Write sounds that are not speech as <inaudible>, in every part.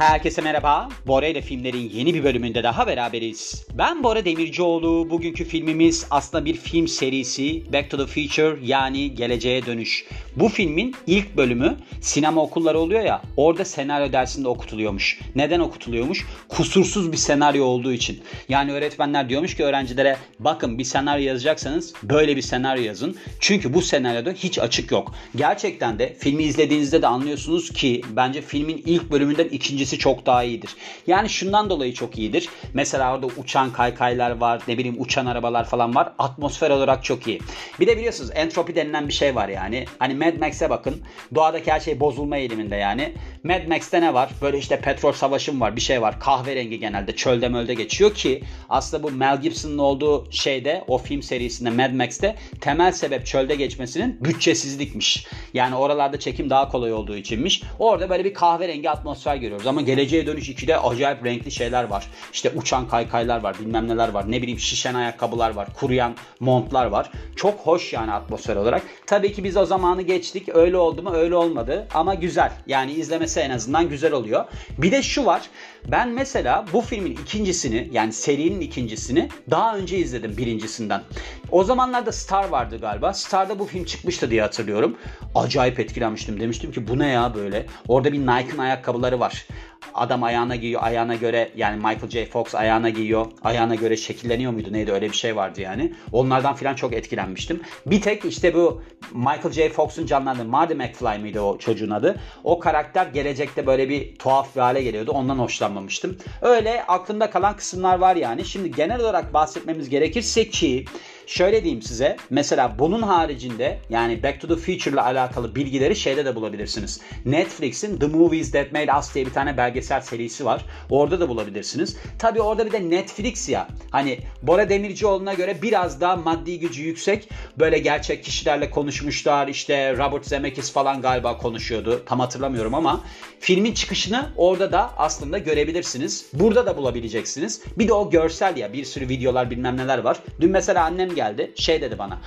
Herkese merhaba. Bora ile filmlerin yeni bir bölümünde daha beraberiz. Ben Bora Demircioğlu. Bugünkü filmimiz aslında bir film serisi. Back to the Future yani Geleceğe Dönüş. Bu filmin ilk bölümü sinema okulları oluyor ya orada senaryo dersinde okutuluyormuş. Neden okutuluyormuş? Kusursuz bir senaryo olduğu için. Yani öğretmenler diyormuş ki öğrencilere bakın bir senaryo yazacaksanız böyle bir senaryo yazın. Çünkü bu senaryoda hiç açık yok. Gerçekten de filmi izlediğinizde de anlıyorsunuz ki bence filmin ilk bölümünden ikincisi çok daha iyidir. Yani şundan dolayı çok iyidir. Mesela orada uçan kaykaylar var, ne bileyim uçan arabalar falan var. Atmosfer olarak çok iyi. Bir de biliyorsunuz entropi denilen bir şey var yani. Hani Mad Max'e bakın. Doğadaki her şey bozulma eğiliminde yani. Mad Max'te ne var? Böyle işte petrol savaşı var, bir şey var. Kahverengi genelde çölde mölde geçiyor ki aslında bu Mel Gibson'ın olduğu şeyde o film serisinde Mad Max'te temel sebep çölde geçmesinin bütçesizlikmiş. Yani oralarda çekim daha kolay olduğu içinmiş. Orada böyle bir kahverengi atmosfer görüyoruz ama geleceğe dönüş 2'de acayip renkli şeyler var. İşte uçan kaykaylar var, bilmem neler var. Ne bileyim şişen ayakkabılar var, kuruyan montlar var. Çok hoş yani atmosfer olarak. Tabii ki biz o zamanı geçtik. Öyle oldu mu? Öyle olmadı. Ama güzel. Yani izlemesi en azından güzel oluyor. Bir de şu var. Ben mesela bu filmin ikincisini yani serinin ikincisini daha önce izledim birincisinden. O zamanlarda Star vardı galiba. Star'da bu film çıkmıştı diye hatırlıyorum. Acayip etkilenmiştim. Demiştim ki bu ne ya böyle. Orada bir Nike'ın ayakkabıları var. Adam ayağına giyiyor. Ayağına göre yani Michael J. Fox ayağına giyiyor. Ayağına göre şekilleniyor muydu neydi öyle bir şey vardı yani. Onlardan filan çok etkilenmiştim. Bir tek işte bu Michael J. Fox'un canlandığı Marty McFly mıydı o çocuğun adı. O karakter gelecekte böyle bir tuhaf bir hale geliyordu. Ondan hoşlanmamıştım. Öyle aklımda kalan kısımlar var yani. Şimdi genel olarak bahsetmemiz gerekirse ki Şöyle diyeyim size. Mesela bunun haricinde yani Back to the Future ile alakalı bilgileri şeyde de bulabilirsiniz. Netflix'in The Movies That Made Us diye bir tane belgesel serisi var. Orada da bulabilirsiniz. Tabii orada bir de Netflix ya. Hani Bora Demircioğlu'na göre biraz daha maddi gücü yüksek. Böyle gerçek kişilerle konuşmuşlar. İşte Robert Zemeckis falan galiba konuşuyordu. Tam hatırlamıyorum ama filmin çıkışını orada da aslında görebilirsiniz. Burada da bulabileceksiniz. Bir de o görsel ya bir sürü videolar bilmem neler var. Dün mesela annem geldi. Şey dedi bana.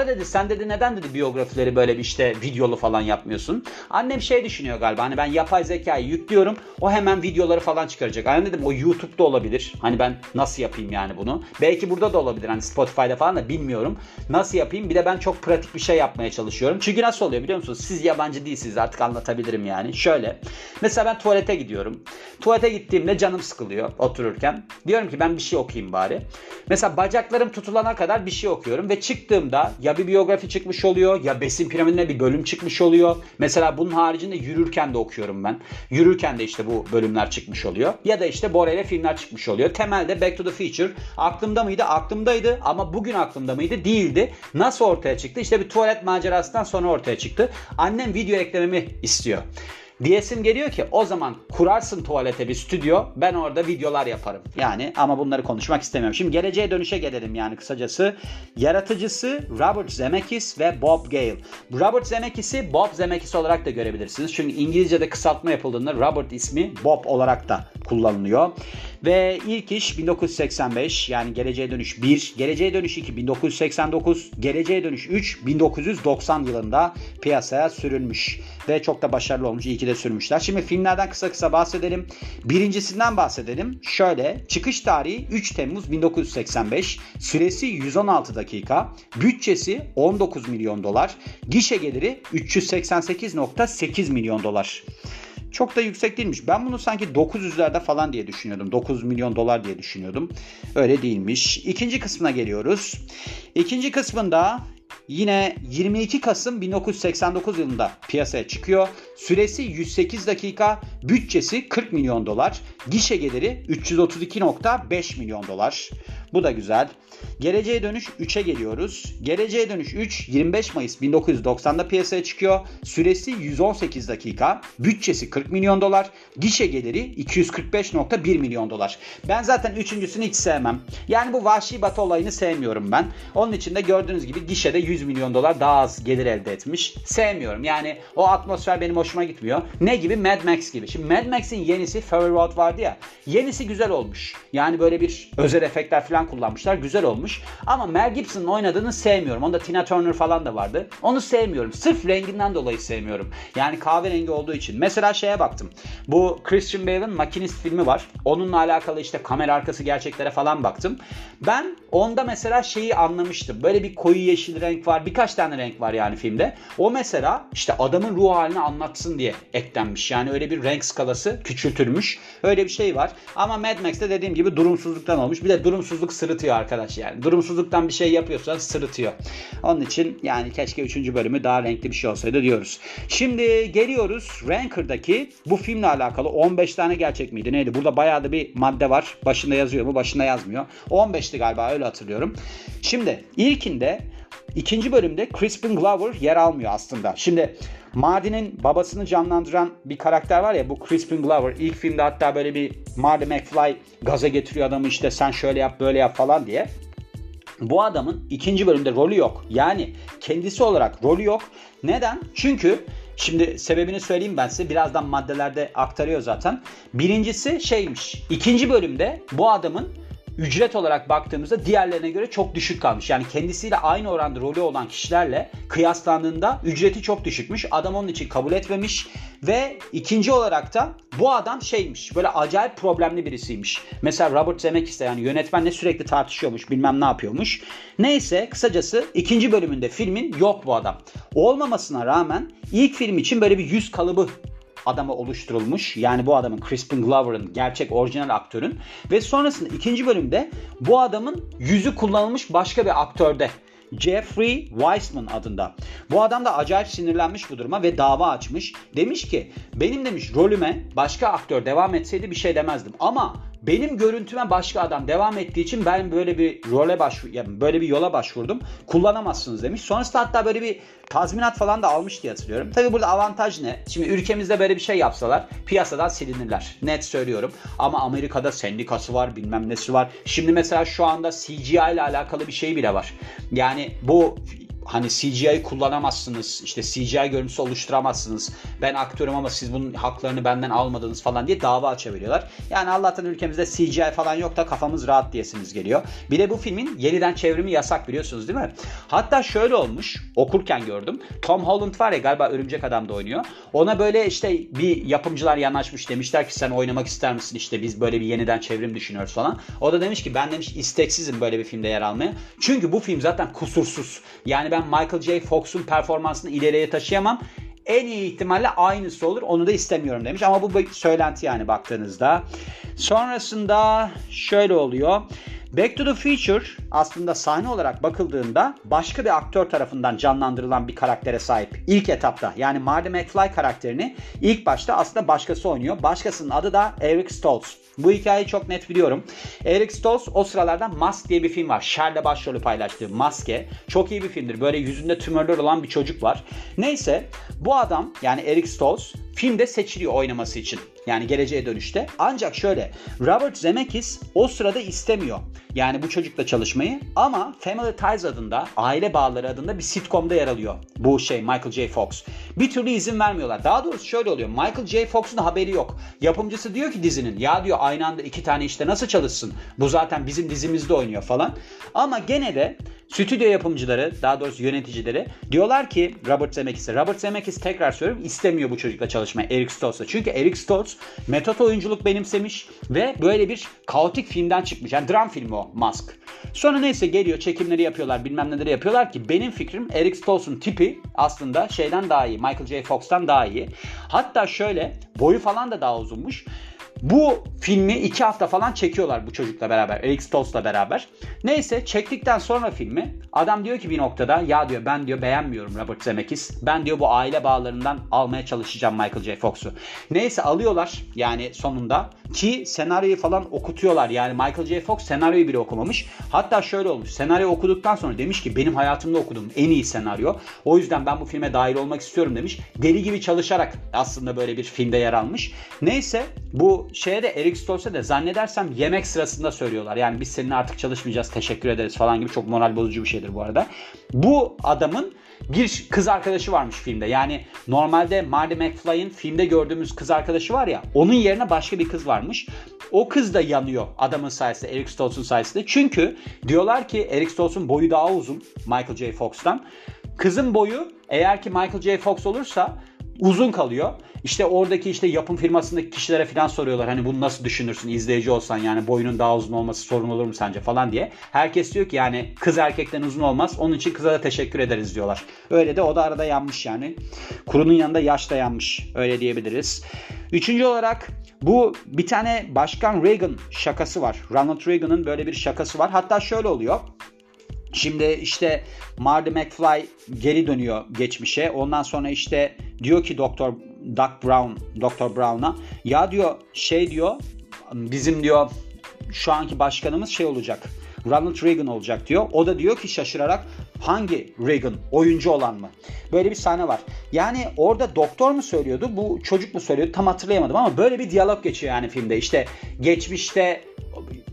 Arada dedi sen dedi neden dedi biyografileri böyle bir işte videolu falan yapmıyorsun? Annem şey düşünüyor galiba. Hani ben yapay zekayı yüklüyorum. O hemen videoları falan çıkaracak. Annem dedim o YouTube'da olabilir. Hani ben nasıl yapayım yani bunu? Belki burada da olabilir. Hani Spotify'da falan da bilmiyorum. Nasıl yapayım? Bir de ben çok pratik bir şey yapmaya çalışıyorum. Çünkü nasıl oluyor biliyor musunuz? Siz yabancı değilsiniz artık anlatabilirim yani. Şöyle. Mesela ben tuvalete gidiyorum. Tuvalete gittiğimde canım sıkılıyor otururken. Diyorum ki ben bir şey okuyayım bari. Mesela bacaklarım tutulana kadar bir şey okuyorum ve çıktığımda ya bir biyografi çıkmış oluyor ya besin piramidine bir bölüm çıkmış oluyor. Mesela bunun haricinde yürürken de okuyorum ben. Yürürken de işte bu bölümler çıkmış oluyor. Ya da işte Bora filmler çıkmış oluyor. Temelde Back to the Future aklımda mıydı? Aklımdaydı ama bugün aklımda mıydı? Değildi. Nasıl ortaya çıktı? İşte bir tuvalet macerasından sonra ortaya çıktı. Annem video eklememi istiyor. Diyesim geliyor ki o zaman kurarsın tuvalete bir stüdyo ben orada videolar yaparım. Yani ama bunları konuşmak istemiyorum. Şimdi geleceğe dönüşe gelelim yani kısacası. Yaratıcısı Robert Zemeckis ve Bob Gale. Robert Zemeckis'i Bob Zemeckis olarak da görebilirsiniz. Çünkü İngilizce'de kısaltma yapıldığında Robert ismi Bob olarak da kullanılıyor. Ve ilk iş 1985 yani Geleceğe Dönüş 1, Geleceğe Dönüş 2 1989, Geleceğe Dönüş 3 1990 yılında piyasaya sürülmüş. Ve çok da başarılı olmuş. İyi ki de sürmüşler. Şimdi filmlerden kısa kısa bahsedelim. Birincisinden bahsedelim. Şöyle çıkış tarihi 3 Temmuz 1985. Süresi 116 dakika. Bütçesi 19 milyon dolar. Gişe geliri 388.8 milyon dolar çok da yüksek değilmiş. Ben bunu sanki 900'lerde falan diye düşünüyordum. 9 milyon dolar diye düşünüyordum. Öyle değilmiş. İkinci kısmına geliyoruz. İkinci kısmında Yine 22 Kasım 1989 yılında piyasaya çıkıyor. Süresi 108 dakika, bütçesi 40 milyon dolar, gişe geliri 332.5 milyon dolar. Bu da güzel. Geleceğe Dönüş 3'e geliyoruz. Geleceğe Dönüş 3 25 Mayıs 1990'da piyasaya çıkıyor. Süresi 118 dakika. Bütçesi 40 milyon dolar. Gişe geliri 245.1 milyon dolar. Ben zaten üçüncüsünü hiç sevmem. Yani bu vahşi batı olayını sevmiyorum ben. Onun için de gördüğünüz gibi gişede 100 milyon dolar daha az gelir elde etmiş. Sevmiyorum. Yani o atmosfer benim hoşuma gitmiyor. Ne gibi? Mad Max gibi. Şimdi Mad Max'in yenisi Fury Road vardı ya. Yenisi güzel olmuş. Yani böyle bir özel efektler falan kullanmışlar. Güzel olmuş. Ama Mel Gibson'ın oynadığını sevmiyorum. Onda Tina Turner falan da vardı. Onu sevmiyorum. Sırf renginden dolayı sevmiyorum. Yani kahverengi olduğu için. Mesela şeye baktım. Bu Christian Bale'ın Makinist filmi var. Onunla alakalı işte kamera arkası gerçeklere falan baktım. Ben onda mesela şeyi anlamıştım. Böyle bir koyu yeşil renk var. Birkaç tane renk var yani filmde. O mesela işte adamın ruh halini anlatsın diye eklenmiş. Yani öyle bir renk skalası küçültülmüş. Öyle bir şey var. Ama Mad Max'te dediğim gibi durumsuzluktan olmuş. Bir de durumsuzluk sırıtıyor arkadaş yani. Durumsuzluktan bir şey yapıyorsan sırıtıyor. Onun için yani keşke 3. bölümü daha renkli bir şey olsaydı diyoruz. Şimdi geliyoruz Ranker'daki bu filmle alakalı 15 tane gerçek miydi neydi? Burada bayağı da bir madde var. Başında yazıyor mu? Başında yazmıyor. 15'ti galiba öyle hatırlıyorum. Şimdi ilkinde ikinci bölümde Crispin Glover yer almıyor aslında. Şimdi Marty'nin babasını canlandıran bir karakter var ya bu Crispin Glover. İlk filmde hatta böyle bir Marty McFly gaza getiriyor adamı işte sen şöyle yap böyle yap falan diye. Bu adamın ikinci bölümde rolü yok. Yani kendisi olarak rolü yok. Neden? Çünkü Şimdi sebebini söyleyeyim ben size. Birazdan maddelerde aktarıyor zaten. Birincisi şeymiş. İkinci bölümde bu adamın ücret olarak baktığımızda diğerlerine göre çok düşük kalmış. Yani kendisiyle aynı oranda rolü olan kişilerle kıyaslandığında ücreti çok düşükmüş. Adam onun için kabul etmemiş ve ikinci olarak da bu adam şeymiş böyle acayip problemli birisiymiş. Mesela Robert Zemeckis de yani yönetmenle sürekli tartışıyormuş bilmem ne yapıyormuş. Neyse kısacası ikinci bölümünde filmin yok bu adam. Olmamasına rağmen ilk film için böyle bir yüz kalıbı adama oluşturulmuş. Yani bu adamın Crispin Glover'ın gerçek orijinal aktörün ve sonrasında ikinci bölümde bu adamın yüzü kullanılmış başka bir aktörde. Jeffrey Weissman adında. Bu adam da acayip sinirlenmiş bu duruma ve dava açmış. Demiş ki benim demiş rolüme başka aktör devam etseydi bir şey demezdim. Ama benim görüntüme başka adam devam ettiği için ben böyle bir role başvur yani böyle bir yola başvurdum. Kullanamazsınız demiş. Sonrasında hatta böyle bir tazminat falan da almış diye hatırlıyorum. Tabi burada avantaj ne? Şimdi ülkemizde böyle bir şey yapsalar piyasadan silinirler. Net söylüyorum. Ama Amerika'da sendikası var bilmem nesi var. Şimdi mesela şu anda CGI ile alakalı bir şey bile var. Yani bu hani CGI kullanamazsınız, işte CGI görüntüsü oluşturamazsınız. Ben aktörüm ama siz bunun haklarını benden almadınız falan diye dava açabiliyorlar. Yani Allah'tan ülkemizde CGI falan yok da kafamız rahat diyesiniz geliyor. Bir de bu filmin yeniden çevrimi yasak biliyorsunuz değil mi? Hatta şöyle olmuş, okurken gördüm. Tom Holland var ya galiba Örümcek Adam'da oynuyor. Ona böyle işte bir yapımcılar yanaşmış demişler ki sen oynamak ister misin işte biz böyle bir yeniden çevrim düşünüyoruz falan. O da demiş ki ben demiş isteksizim böyle bir filmde yer almaya. Çünkü bu film zaten kusursuz. Yani ben Michael J. Fox'un performansını ileriye taşıyamam. En iyi ihtimalle aynısı olur. Onu da istemiyorum demiş. Ama bu bir söylenti yani baktığınızda. Sonrasında şöyle oluyor. Back to the Future aslında sahne olarak bakıldığında başka bir aktör tarafından canlandırılan bir karaktere sahip. İlk etapta yani Marty McFly karakterini ilk başta aslında başkası oynuyor. Başkasının adı da Eric Stoltz. Bu hikayeyi çok net biliyorum. Eric Stoltz o sıralardan Mask diye bir film var. Cher'le başrolü paylaştığı Maske. Çok iyi bir filmdir. Böyle yüzünde tümörler olan bir çocuk var. Neyse bu adam yani Eric Stoltz filmde seçiliyor oynaması için. Yani geleceğe dönüşte. Ancak şöyle Robert Zemeckis o sırada istemiyor. Yani bu çocukla çalışmayı ama Family Ties adında, aile bağları adında bir sitcomda yer alıyor. Bu şey Michael J. Fox. Bir türlü izin vermiyorlar. Daha doğrusu şöyle oluyor. Michael J. Fox'un haberi yok. Yapımcısı diyor ki dizinin ya diyor aynı anda iki tane işte nasıl çalışsın? Bu zaten bizim dizimizde oynuyor falan. Ama gene de stüdyo yapımcıları daha doğrusu yöneticileri diyorlar ki Robert Zemeckis'e Robert Zemeckis tekrar söylüyorum istemiyor bu çocukla çalışmayı Eric Stoltz'la. Çünkü Eric Stoltz metot oyunculuk benimsemiş ve böyle bir kaotik filmden çıkmış. Yani dram filmi o Mask. Sonra neyse geliyor çekimleri yapıyorlar bilmem neleri yapıyorlar ki benim fikrim Eric Stoltz'un tipi aslında şeyden daha iyi. Michael J. Fox'tan daha iyi. Hatta şöyle boyu falan da daha uzunmuş. Bu filmi iki hafta falan çekiyorlar bu çocukla beraber. Eric Stoltz'la beraber. Neyse çektikten sonra filmi adam diyor ki bir noktada ya diyor ben diyor beğenmiyorum Robert Zemeckis. Ben diyor bu aile bağlarından almaya çalışacağım Michael J. Fox'u. Neyse alıyorlar yani sonunda ki senaryoyu falan okutuyorlar. Yani Michael J. Fox senaryoyu bile okumamış. Hatta şöyle olmuş. Senaryo okuduktan sonra demiş ki benim hayatımda okuduğum en iyi senaryo. O yüzden ben bu filme dahil olmak istiyorum demiş. Deli gibi çalışarak aslında böyle bir filmde yer almış. Neyse bu şeye de Eric Stoltz'e de zannedersem yemek sırasında söylüyorlar. Yani biz seninle artık çalışmayacağız teşekkür ederiz falan gibi çok moral bozucu bir şeydir bu arada. Bu adamın bir kız arkadaşı varmış filmde. Yani normalde Marty McFly'in filmde gördüğümüz kız arkadaşı var ya onun yerine başka bir kız varmış. O kız da yanıyor adamın sayesinde, Eric Stoltz'un sayesinde. Çünkü diyorlar ki Eric Stoltz'un boyu daha uzun Michael J. Fox'tan. Kızın boyu eğer ki Michael J. Fox olursa uzun kalıyor. İşte oradaki işte yapım firmasındaki kişilere falan soruyorlar. Hani bunu nasıl düşünürsün izleyici olsan yani boyunun daha uzun olması sorun olur mu sence falan diye. Herkes diyor ki yani kız erkekten uzun olmaz. Onun için kıza da teşekkür ederiz diyorlar. Öyle de o da arada yanmış yani. Kurunun yanında yaş da yanmış. Öyle diyebiliriz. Üçüncü olarak bu bir tane Başkan Reagan şakası var. Ronald Reagan'ın böyle bir şakası var. Hatta şöyle oluyor. Şimdi işte Marty McFly geri dönüyor geçmişe. Ondan sonra işte diyor ki Doktor Doc Brown, Doktor Brown'a ya diyor şey diyor bizim diyor şu anki başkanımız şey olacak. Ronald Reagan olacak diyor. O da diyor ki şaşırarak hangi Reagan? Oyuncu olan mı? Böyle bir sahne var. Yani orada doktor mu söylüyordu? Bu çocuk mu söylüyordu? Tam hatırlayamadım ama böyle bir diyalog geçiyor yani filmde. İşte geçmişte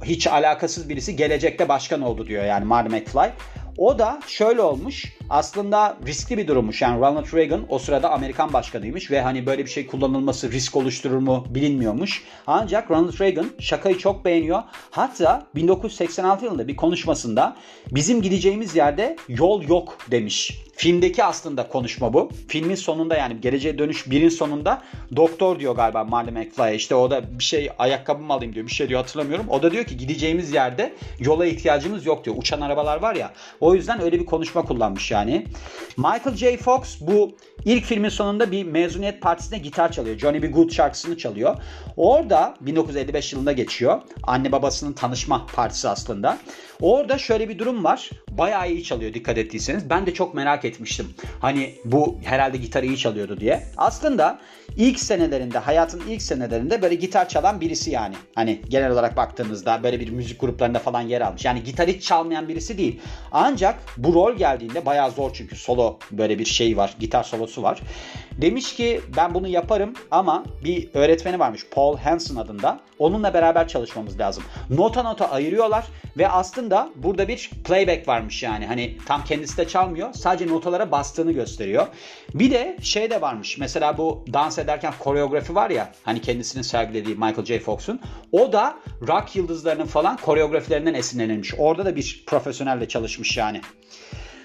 hiç alakasız birisi gelecekte başkan oldu diyor yani Marty McFly. O da şöyle olmuş. Aslında riskli bir durummuş. Yani Ronald Reagan o sırada Amerikan başkanıymış ve hani böyle bir şey kullanılması risk oluşturur mu bilinmiyormuş. Ancak Ronald Reagan şakayı çok beğeniyor. Hatta 1986 yılında bir konuşmasında bizim gideceğimiz yerde yol yok demiş. Filmdeki aslında konuşma bu. Filmin sonunda yani Geleceğe Dönüş 1'in sonunda doktor diyor galiba Marley McFly'e. İşte o da bir şey ayakkabımı alayım diyor. Bir şey diyor hatırlamıyorum. O da diyor ki gideceğimiz yerde yola ihtiyacımız yok diyor. Uçan arabalar var ya. O yüzden öyle bir konuşma kullanmış yani. Michael J. Fox bu ilk filmin sonunda bir mezuniyet partisinde gitar çalıyor. Johnny B. Good şarkısını çalıyor. Orada 1955 yılında geçiyor. Anne babasının tanışma partisi aslında. Orada şöyle bir durum var. Bayağı iyi çalıyor dikkat ettiyseniz. Ben de çok merak etmiştim. Hani bu herhalde gitarı iyi çalıyordu diye. Aslında ilk senelerinde, hayatın ilk senelerinde böyle gitar çalan birisi yani. Hani genel olarak baktığınızda böyle bir müzik gruplarında falan yer almış. Yani gitar hiç çalmayan birisi değil. Ancak bu rol geldiğinde bayağı zor çünkü solo böyle bir şey var. Gitar solosu var. Demiş ki ben bunu yaparım ama bir öğretmeni varmış Paul Hansen adında. Onunla beraber çalışmamız lazım. Nota nota ayırıyorlar ve aslında burada bir playback varmış yani. Hani tam kendisi de çalmıyor. Sadece notalara bastığını gösteriyor. Bir de şey de varmış. Mesela bu dans ederken koreografi var ya. Hani kendisinin sergilediği Michael J. Fox'un. O da rock yıldızlarının falan koreografilerinden esinlenilmiş. Orada da bir profesyonelle çalışmış yani.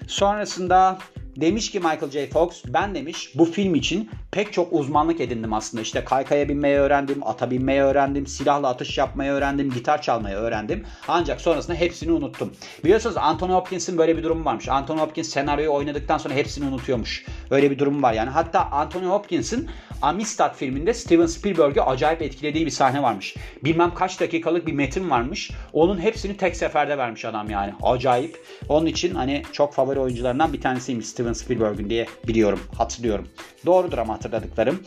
Sonrasında Demiş ki Michael J. Fox ben demiş bu film için pek çok uzmanlık edindim aslında. İşte kaykaya binmeyi öğrendim, ata binmeyi öğrendim, silahla atış yapmayı öğrendim, gitar çalmayı öğrendim. Ancak sonrasında hepsini unuttum. Biliyorsunuz Anthony Hopkins'in böyle bir durumu varmış. Anthony Hopkins senaryoyu oynadıktan sonra hepsini unutuyormuş. Öyle bir durum var yani. Hatta Anthony Hopkins'in Amistad filminde Steven Spielberg'ü acayip etkilediği bir sahne varmış. Bilmem kaç dakikalık bir metin varmış. Onun hepsini tek seferde vermiş adam yani. Acayip. Onun için hani çok favori oyuncularından bir tanesiymiş Steven Spielberg'ün diye biliyorum, hatırlıyorum. Doğrudur ama hatırladıklarım.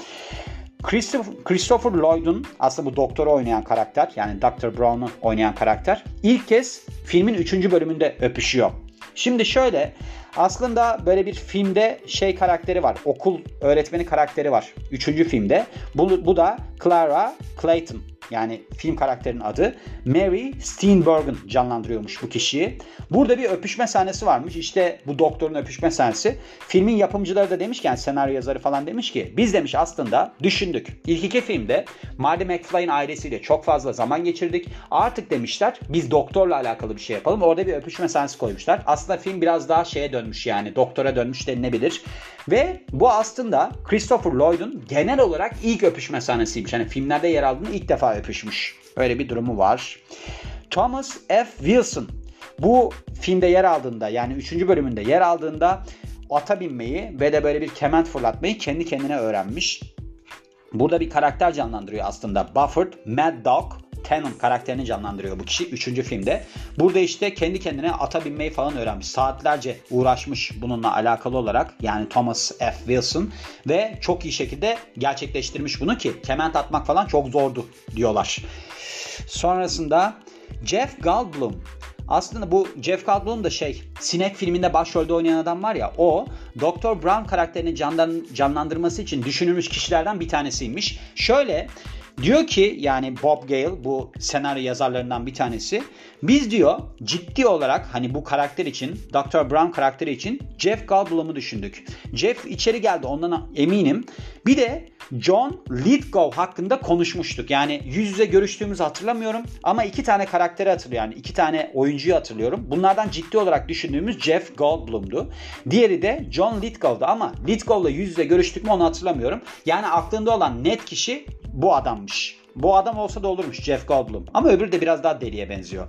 Christopher Lloyd'un aslında bu doktoru oynayan karakter yani Dr. Brown'u oynayan karakter ilk kez filmin 3. bölümünde öpüşüyor. Şimdi şöyle aslında böyle bir filmde şey karakteri var. Okul öğretmeni karakteri var. Üçüncü filmde. Bu, bu da Clara Clayton yani film karakterinin adı Mary Steenburgen canlandırıyormuş bu kişiyi. Burada bir öpüşme sahnesi varmış. İşte bu doktorun öpüşme sahnesi. Filmin yapımcıları da demiş ki yani senaryo yazarı falan demiş ki biz demiş aslında düşündük. İlk iki filmde Marty McFly'in ailesiyle çok fazla zaman geçirdik. Artık demişler biz doktorla alakalı bir şey yapalım. Orada bir öpüşme sahnesi koymuşlar. Aslında film biraz daha şeye dönmüş yani doktora dönmüş denilebilir. Ve bu aslında Christopher Lloyd'un genel olarak ilk öpüşme sahnesiymiş. Hani filmlerde yer aldığında ilk defa öpüşmüş. Öyle bir durumu var. Thomas F. Wilson bu filmde yer aldığında yani 3. bölümünde yer aldığında ata binmeyi ve de böyle bir kement fırlatmayı kendi kendine öğrenmiş. Burada bir karakter canlandırıyor aslında. Bufford Mad Dog Tannen karakterini canlandırıyor bu kişi 3. filmde. Burada işte kendi kendine ata binmeyi falan öğrenmiş. Saatlerce uğraşmış bununla alakalı olarak yani Thomas F. Wilson ve çok iyi şekilde gerçekleştirmiş bunu ki kement atmak falan çok zordu diyorlar. Sonrasında Jeff Goldblum aslında bu Jeff Goldblum da şey Sinek filminde başrolde oynayan adam var ya o Dr. Brown karakterini canlandırması için düşünülmüş kişilerden bir tanesiymiş. Şöyle Diyor ki yani Bob Gale bu senaryo yazarlarından bir tanesi. Biz diyor ciddi olarak hani bu karakter için Dr. Brown karakteri için Jeff Goldblum'u düşündük. Jeff içeri geldi ondan eminim. Bir de John Lithgow hakkında konuşmuştuk. Yani yüz yüze görüştüğümüzü hatırlamıyorum ama iki tane karakteri hatırlıyorum. Yani iki tane oyuncuyu hatırlıyorum. Bunlardan ciddi olarak düşündüğümüz Jeff Goldblum'du. Diğeri de John Lithgow'du ama Lithgow'la yüz yüze görüştük mü onu hatırlamıyorum. Yani aklında olan net kişi bu adammış. Bu adam olsa da olurmuş Jeff Goldblum. Ama öbürü de biraz daha deliye benziyor.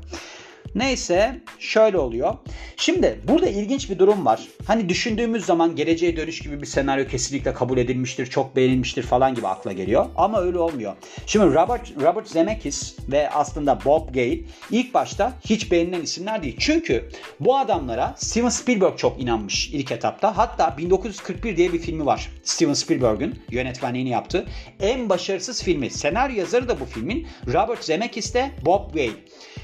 Neyse şöyle oluyor. Şimdi burada ilginç bir durum var. Hani düşündüğümüz zaman geleceğe dönüş gibi bir senaryo kesinlikle kabul edilmiştir, çok beğenilmiştir falan gibi akla geliyor. Ama öyle olmuyor. Şimdi Robert, Robert Zemeckis ve aslında Bob Gale ilk başta hiç beğenilen isimler değil. Çünkü bu adamlara Steven Spielberg çok inanmış ilk etapta. Hatta 1941 diye bir filmi var. Steven Spielberg'ün yönetmenliğini yaptığı. En başarısız filmi. Senaryo yazarı da bu filmin Robert Zemeckis de Bob Gale.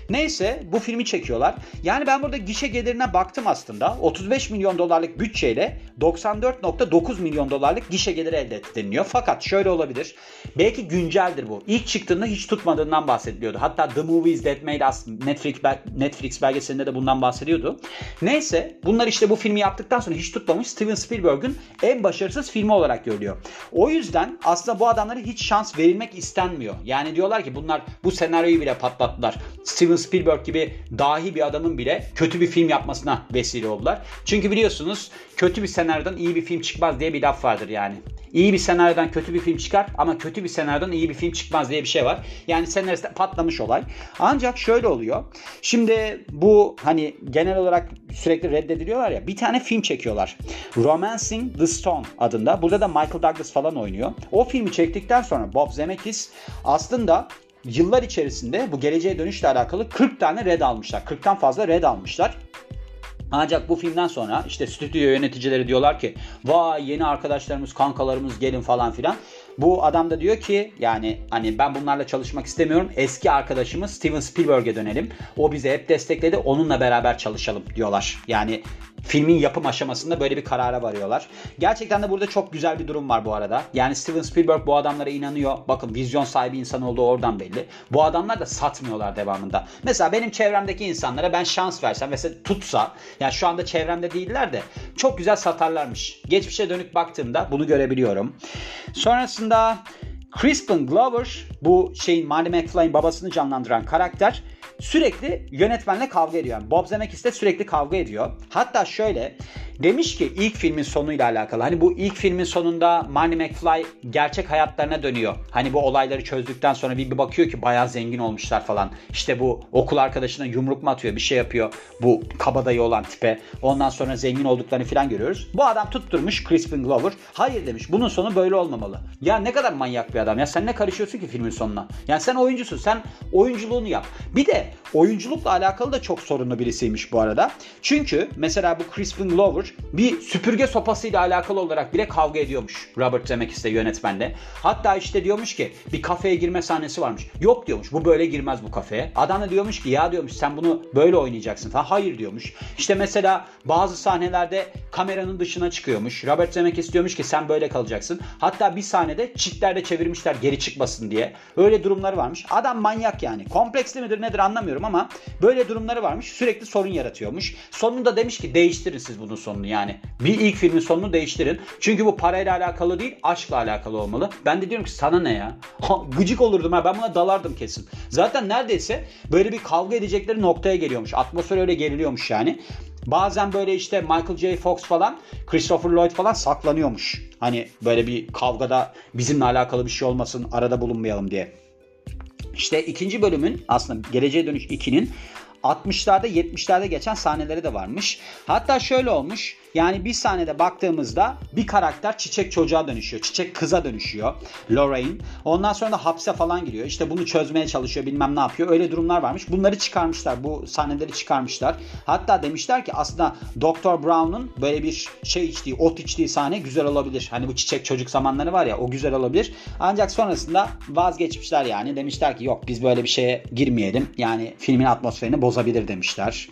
Neyse bu filmi çekiyorlar. Yani ben burada gişe gelirine baktım aslında. 35 milyon dolarlık bütçeyle 94.9 milyon dolarlık gişe geliri elde etti deniliyor. Fakat şöyle olabilir. Belki günceldir bu. İlk çıktığında hiç tutmadığından bahsediliyordu. Hatta The Movies That Made Us Netflix, Netflix belgeselinde de bundan bahsediyordu. Neyse bunlar işte bu filmi yaptıktan sonra hiç tutmamış Steven Spielberg'ün en başarısız filmi olarak görülüyor. O yüzden aslında bu adamlara hiç şans verilmek istenmiyor. Yani diyorlar ki bunlar bu senaryoyu bile patlattılar. Steven Spielberg gibi dahi bir adamın bile kötü bir film yapmasına vesile oldular. Çünkü biliyorsunuz kötü bir senaryodan iyi bir film çıkmaz diye bir laf vardır yani. İyi bir senaryodan kötü bir film çıkar ama kötü bir senaryodan iyi bir film çıkmaz diye bir şey var. Yani senaryoda patlamış olay. Ancak şöyle oluyor. Şimdi bu hani genel olarak sürekli reddediliyorlar ya. Bir tane film çekiyorlar. Romancing the Stone adında. Burada da Michael Douglas falan oynuyor. O filmi çektikten sonra Bob Zemeckis aslında yıllar içerisinde bu geleceğe dönüşle alakalı 40 tane red almışlar. 40'tan fazla red almışlar. Ancak bu filmden sonra işte stüdyo yöneticileri diyorlar ki vay yeni arkadaşlarımız kankalarımız gelin falan filan. Bu adam da diyor ki yani hani ben bunlarla çalışmak istemiyorum. Eski arkadaşımız Steven Spielberg'e dönelim. O bizi hep destekledi. Onunla beraber çalışalım diyorlar. Yani filmin yapım aşamasında böyle bir karara varıyorlar. Gerçekten de burada çok güzel bir durum var bu arada. Yani Steven Spielberg bu adamlara inanıyor. Bakın vizyon sahibi insan olduğu oradan belli. Bu adamlar da satmıyorlar devamında. Mesela benim çevremdeki insanlara ben şans versem mesela tutsa yani şu anda çevremde değiller de çok güzel satarlarmış. Geçmişe dönük baktığımda bunu görebiliyorum. Sonrasında Crispin Glover bu şeyin Marty McFly'in babasını canlandıran karakter sürekli yönetmenle kavga ediyor. Yani Bob Zemeckis de sürekli kavga ediyor. Hatta şöyle demiş ki ilk filmin sonuyla alakalı. Hani bu ilk filmin sonunda Marty McFly gerçek hayatlarına dönüyor. Hani bu olayları çözdükten sonra bir, bir bakıyor ki bayağı zengin olmuşlar falan. İşte bu okul arkadaşına yumruk mu atıyor bir şey yapıyor. Bu kabadayı olan tipe. Ondan sonra zengin olduklarını falan görüyoruz. Bu adam tutturmuş Crispin Glover. Hayır demiş bunun sonu böyle olmamalı. Ya ne kadar manyak bir adam ya sen ne karışıyorsun ki filmin sonuna? Yani sen oyuncusun sen oyunculuğunu yap. Bir de oyunculukla alakalı da çok sorunlu birisiymiş bu arada. Çünkü mesela bu Crispin Glover bir süpürge sopasıyla alakalı olarak bile kavga ediyormuş Robert Zemeckis'le yönetmenle. Hatta işte diyormuş ki bir kafeye girme sahnesi varmış. Yok diyormuş bu böyle girmez bu kafeye. Adam da diyormuş ki ya diyormuş sen bunu böyle oynayacaksın falan. Hayır diyormuş. İşte mesela bazı sahnelerde kameranın dışına çıkıyormuş. Robert Zemeckis diyormuş ki sen böyle kalacaksın. Hatta bir sahnede çitlerde çevirmişler geri çıkmasın diye. Öyle durumları varmış. Adam manyak yani. Kompleksli midir nedir anlamıyorum ama böyle durumları varmış. Sürekli sorun yaratıyormuş. Sonunda demiş ki değiştirin siz bunun sonunu yani. Bir ilk filmin sonunu değiştirin. Çünkü bu parayla alakalı değil aşkla alakalı olmalı. Ben de diyorum ki sana ne ya? <laughs> Ha, gıcık olurdum ha ben buna dalardım kesin. Zaten neredeyse böyle bir kavga edecekleri noktaya geliyormuş. Atmosfer öyle geriliyormuş yani. Bazen böyle işte Michael J. Fox falan, Christopher Lloyd falan saklanıyormuş. Hani böyle bir kavgada bizimle alakalı bir şey olmasın, arada bulunmayalım diye. İşte ikinci bölümün aslında Geleceğe Dönüş 2'nin 60'larda 70'lerde geçen sahneleri de varmış. Hatta şöyle olmuş. Yani bir sahnede baktığımızda bir karakter çiçek çocuğa dönüşüyor. Çiçek kıza dönüşüyor. Lorraine. Ondan sonra da hapse falan giriyor. İşte bunu çözmeye çalışıyor bilmem ne yapıyor. Öyle durumlar varmış. Bunları çıkarmışlar. Bu sahneleri çıkarmışlar. Hatta demişler ki aslında Dr. Brown'un böyle bir şey içtiği, ot içtiği sahne güzel olabilir. Hani bu çiçek çocuk zamanları var ya o güzel olabilir. Ancak sonrasında vazgeçmişler yani. Demişler ki yok biz böyle bir şeye girmeyelim. Yani filmin atmosferini bozabilir demişler.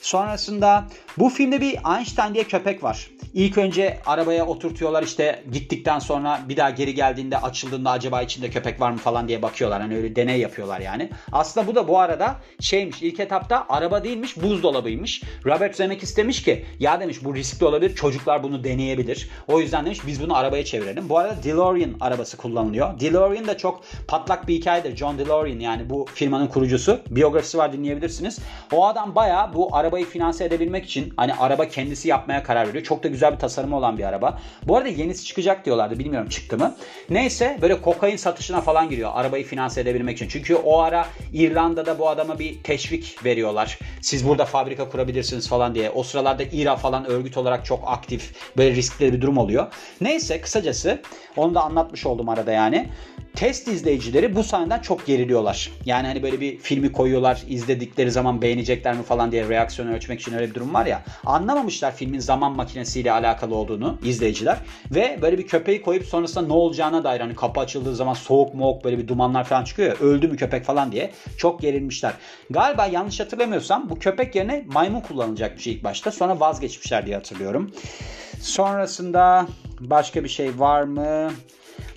Sonrasında bu filmde bir Einstein diye köpek var. İlk önce arabaya oturtuyorlar işte gittikten sonra bir daha geri geldiğinde açıldığında acaba içinde köpek var mı falan diye bakıyorlar. Hani öyle deney yapıyorlar yani. Aslında bu da bu arada şeymiş ilk etapta araba değilmiş buzdolabıymış. Robert Zemeckis demiş ki ya demiş bu riskli olabilir çocuklar bunu deneyebilir. O yüzden demiş biz bunu arabaya çevirelim. Bu arada DeLorean arabası kullanılıyor. DeLorean da çok patlak bir hikayedir. John DeLorean yani bu firmanın kurucusu. Biyografisi var dinleyebilirsiniz. O adam baya bu arabayı finanse edebilmek için hani araba kendisi yapmaya karar veriyor. Çok da güzel bir tasarımı olan bir araba. Bu arada yenisi çıkacak diyorlardı. Bilmiyorum çıktı mı. Neyse böyle kokain satışına falan giriyor. Arabayı finanse edebilmek için. Çünkü o ara İrlanda'da bu adama bir teşvik veriyorlar. Siz burada fabrika kurabilirsiniz falan diye. O sıralarda İRA falan örgüt olarak çok aktif. Böyle riskli bir durum oluyor. Neyse kısacası onu da anlatmış oldum arada yani test izleyicileri bu sahneden çok geriliyorlar. Yani hani böyle bir filmi koyuyorlar izledikleri zaman beğenecekler mi falan diye reaksiyonu ölçmek için öyle bir durum var ya. Anlamamışlar filmin zaman makinesiyle alakalı olduğunu izleyiciler. Ve böyle bir köpeği koyup sonrasında ne olacağına dair hani kapı açıldığı zaman soğuk moğuk böyle bir dumanlar falan çıkıyor ya öldü mü köpek falan diye çok gerilmişler. Galiba yanlış hatırlamıyorsam bu köpek yerine maymun kullanılacakmış ilk başta sonra vazgeçmişler diye hatırlıyorum. Sonrasında başka bir şey var mı?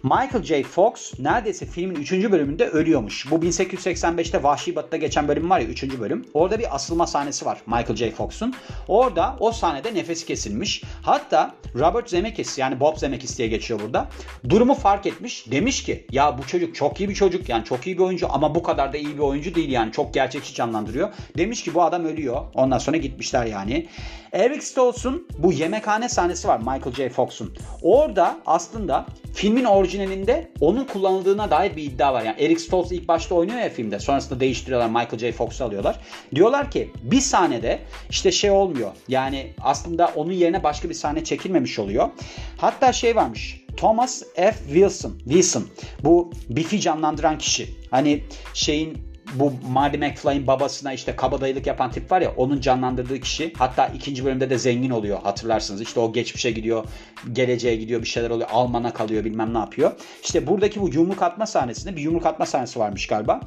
Michael J. Fox neredeyse filmin 3. bölümünde ölüyormuş. Bu 1885'te Vahşi Batı'da geçen bölüm var ya 3. bölüm. Orada bir asılma sahnesi var Michael J. Fox'un. Orada o sahnede nefesi kesilmiş. Hatta Robert Zemeckis yani Bob Zemeckis diye geçiyor burada. Durumu fark etmiş. Demiş ki ya bu çocuk çok iyi bir çocuk yani çok iyi bir oyuncu ama bu kadar da iyi bir oyuncu değil yani çok gerçekçi canlandırıyor. Demiş ki bu adam ölüyor. Ondan sonra gitmişler yani. Eric Stoltz'un bu yemekhane sahnesi var Michael J. Fox'un. Orada aslında filmin orijinalinde onun kullanıldığına dair bir iddia var. Yani Eric Stoltz ilk başta oynuyor ya filmde. Sonrasında değiştiriyorlar. Michael J. Fox'u alıyorlar. Diyorlar ki bir sahnede işte şey olmuyor. Yani aslında onun yerine başka bir sahne çekilmemiş oluyor. Hatta şey varmış. Thomas F. Wilson. Wilson. Bu Biff'i canlandıran kişi. Hani şeyin bu Marty McFly'in babasına işte kabadayılık yapan tip var ya onun canlandırdığı kişi hatta ikinci bölümde de zengin oluyor hatırlarsınız. İşte o geçmişe gidiyor, geleceğe gidiyor bir şeyler oluyor. Alman'a kalıyor bilmem ne yapıyor. İşte buradaki bu yumruk atma sahnesinde bir yumruk atma sahnesi varmış galiba.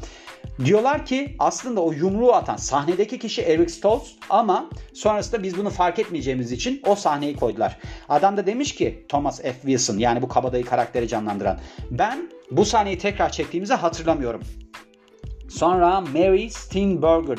Diyorlar ki aslında o yumruğu atan sahnedeki kişi Eric Stoltz ama sonrasında biz bunu fark etmeyeceğimiz için o sahneyi koydular. Adam da demiş ki Thomas F. Wilson yani bu kabadayı karakteri canlandıran ben bu sahneyi tekrar çektiğimizi hatırlamıyorum. Sonra Mary Steenburgen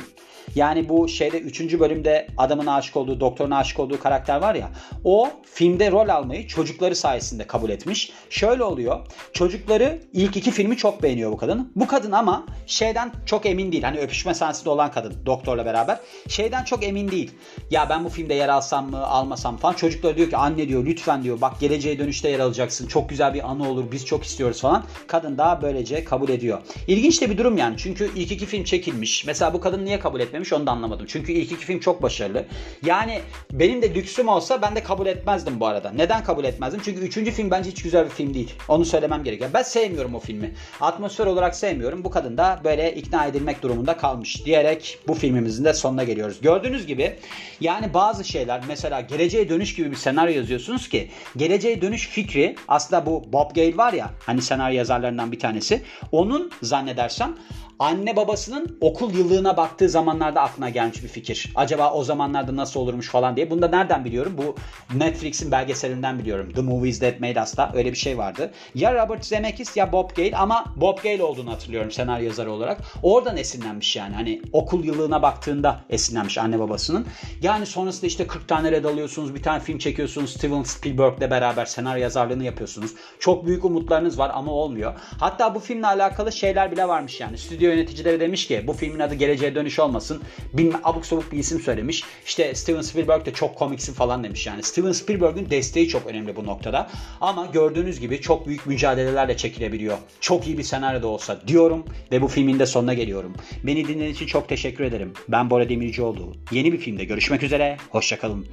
yani bu şeyde 3. bölümde adamın aşık olduğu, doktorun aşık olduğu karakter var ya. O filmde rol almayı çocukları sayesinde kabul etmiş. Şöyle oluyor. Çocukları ilk iki filmi çok beğeniyor bu kadın. Bu kadın ama şeyden çok emin değil. Hani öpüşme sahnesinde olan kadın doktorla beraber. Şeyden çok emin değil. Ya ben bu filmde yer alsam mı almasam falan. Çocuklar diyor ki anne diyor lütfen diyor bak geleceğe dönüşte yer alacaksın. Çok güzel bir anı olur. Biz çok istiyoruz falan. Kadın daha böylece kabul ediyor. İlginç de bir durum yani. Çünkü ilk iki film çekilmiş. Mesela bu kadın niye kabul etmemiş? Etmiş onu da anlamadım. Çünkü ilk iki film çok başarılı. Yani benim de lüksüm olsa ben de kabul etmezdim bu arada. Neden kabul etmezdim? Çünkü üçüncü film bence hiç güzel bir film değil. Onu söylemem gerekiyor. Ben sevmiyorum o filmi. Atmosfer olarak sevmiyorum. Bu kadın da böyle ikna edilmek durumunda kalmış diyerek bu filmimizin de sonuna geliyoruz. Gördüğünüz gibi yani bazı şeyler mesela geleceğe dönüş gibi bir senaryo yazıyorsunuz ki geleceğe dönüş fikri aslında bu Bob Gale var ya hani senaryo yazarlarından bir tanesi. Onun zannedersem anne babasının okul yıllığına baktığı zamanlarda aklına gelmiş bir fikir. Acaba o zamanlarda nasıl olurmuş falan diye. Bunu da nereden biliyorum? Bu Netflix'in belgeselinden biliyorum. The Movies That Made Us'ta öyle bir şey vardı. Ya Robert Zemeckis ya Bob Gale ama Bob Gale olduğunu hatırlıyorum senaryo yazarı olarak. Oradan esinlenmiş yani. Hani okul yıllığına baktığında esinlenmiş anne babasının. Yani sonrasında işte 40 tane red alıyorsunuz. Bir tane film çekiyorsunuz. Steven Spielberg'le beraber senaryo yazarlığını yapıyorsunuz. Çok büyük umutlarınız var ama olmuyor. Hatta bu filmle alakalı şeyler bile varmış yani. Stüdyo stüdyo yöneticileri demiş ki bu filmin adı Geleceğe Dönüş olmasın. Bilmem abuk sabuk bir isim söylemiş. İşte Steven Spielberg de çok komiksin falan demiş yani. Steven Spielberg'ün desteği çok önemli bu noktada. Ama gördüğünüz gibi çok büyük mücadelelerle çekilebiliyor. Çok iyi bir senaryo da olsa diyorum ve bu filmin de sonuna geliyorum. Beni dinlediğiniz için çok teşekkür ederim. Ben Bora Demircioğlu. Yeni bir filmde görüşmek üzere. Hoşçakalın.